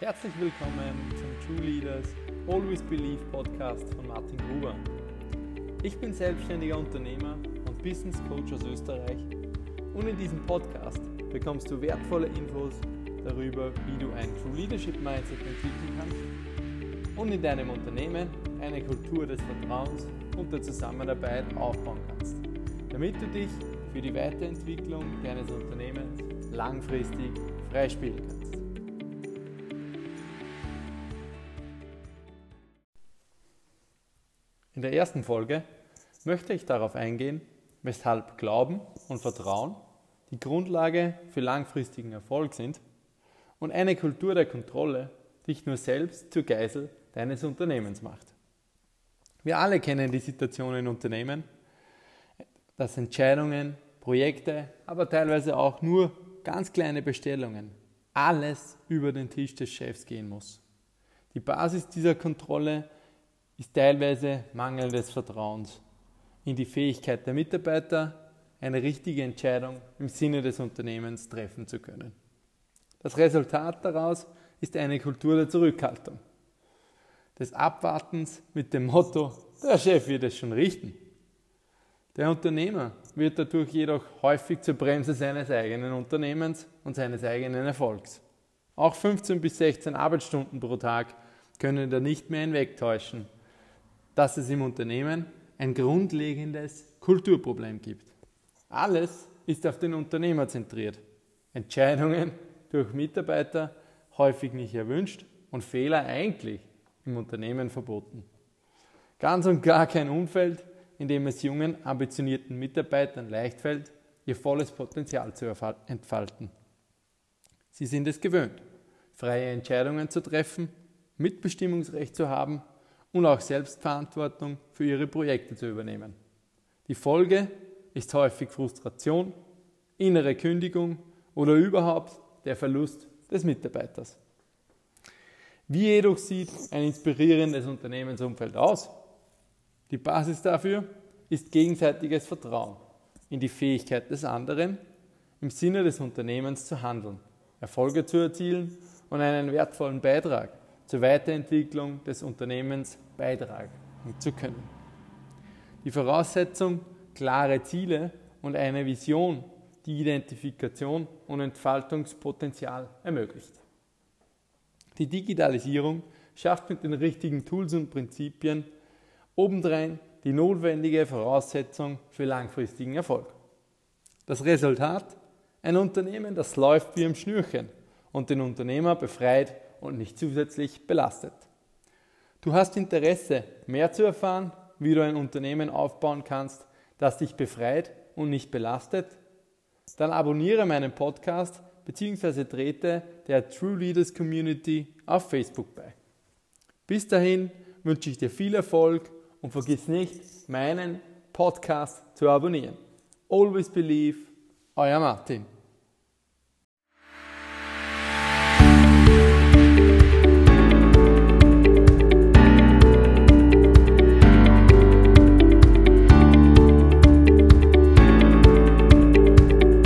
Herzlich willkommen zum True Leaders Always Believe Podcast von Martin Gruber. Ich bin selbstständiger Unternehmer und Business Coach aus Österreich und in diesem Podcast bekommst du wertvolle Infos darüber, wie du ein True Leadership Mindset entwickeln kannst und in deinem Unternehmen eine Kultur des Vertrauens und der Zusammenarbeit aufbauen kannst, damit du dich für die Weiterentwicklung deines Unternehmens langfristig freispielen kannst. In der ersten Folge möchte ich darauf eingehen, weshalb Glauben und Vertrauen die Grundlage für langfristigen Erfolg sind und eine Kultur der Kontrolle dich nur selbst zur Geisel deines Unternehmens macht. Wir alle kennen die Situation in Unternehmen, dass Entscheidungen, Projekte, aber teilweise auch nur ganz kleine Bestellungen, alles über den Tisch des Chefs gehen muss. Die Basis dieser Kontrolle ist teilweise mangelndes Vertrauens in die Fähigkeit der Mitarbeiter, eine richtige Entscheidung im Sinne des Unternehmens treffen zu können. Das Resultat daraus ist eine Kultur der Zurückhaltung, des Abwartens mit dem Motto, der Chef wird es schon richten. Der Unternehmer wird dadurch jedoch häufig zur Bremse seines eigenen Unternehmens und seines eigenen Erfolgs. Auch 15 bis 16 Arbeitsstunden pro Tag können da nicht mehr hinwegtäuschen, dass es im Unternehmen ein grundlegendes Kulturproblem gibt. Alles ist auf den Unternehmer zentriert. Entscheidungen durch Mitarbeiter häufig nicht erwünscht und Fehler eigentlich im Unternehmen verboten. Ganz und gar kein Umfeld, in dem es jungen, ambitionierten Mitarbeitern leicht fällt, ihr volles Potenzial zu entfalten. Sie sind es gewöhnt, freie Entscheidungen zu treffen, Mitbestimmungsrecht zu haben und auch Selbstverantwortung für ihre Projekte zu übernehmen. Die Folge ist häufig Frustration, innere Kündigung oder überhaupt der Verlust des Mitarbeiters. Wie jedoch sieht ein inspirierendes Unternehmensumfeld aus? Die Basis dafür ist gegenseitiges Vertrauen in die Fähigkeit des anderen, im Sinne des Unternehmens zu handeln, Erfolge zu erzielen und einen wertvollen Beitrag zur Weiterentwicklung des Unternehmens beitragen zu können. Die Voraussetzung, klare Ziele und eine Vision, die Identifikation und Entfaltungspotenzial ermöglicht. Die Digitalisierung schafft mit den richtigen Tools und Prinzipien obendrein die notwendige Voraussetzung für langfristigen Erfolg. Das Resultat? Ein Unternehmen, das läuft wie im Schnürchen und den Unternehmer befreit und nicht zusätzlich belastet. Du hast Interesse, mehr zu erfahren, wie du ein Unternehmen aufbauen kannst, das dich befreit und nicht belastet? Dann abonniere meinen Podcast bzw. trete der True Leaders Community auf Facebook bei. Bis dahin wünsche ich dir viel Erfolg und vergiss nicht, meinen Podcast zu abonnieren. Always Believe, euer Martin.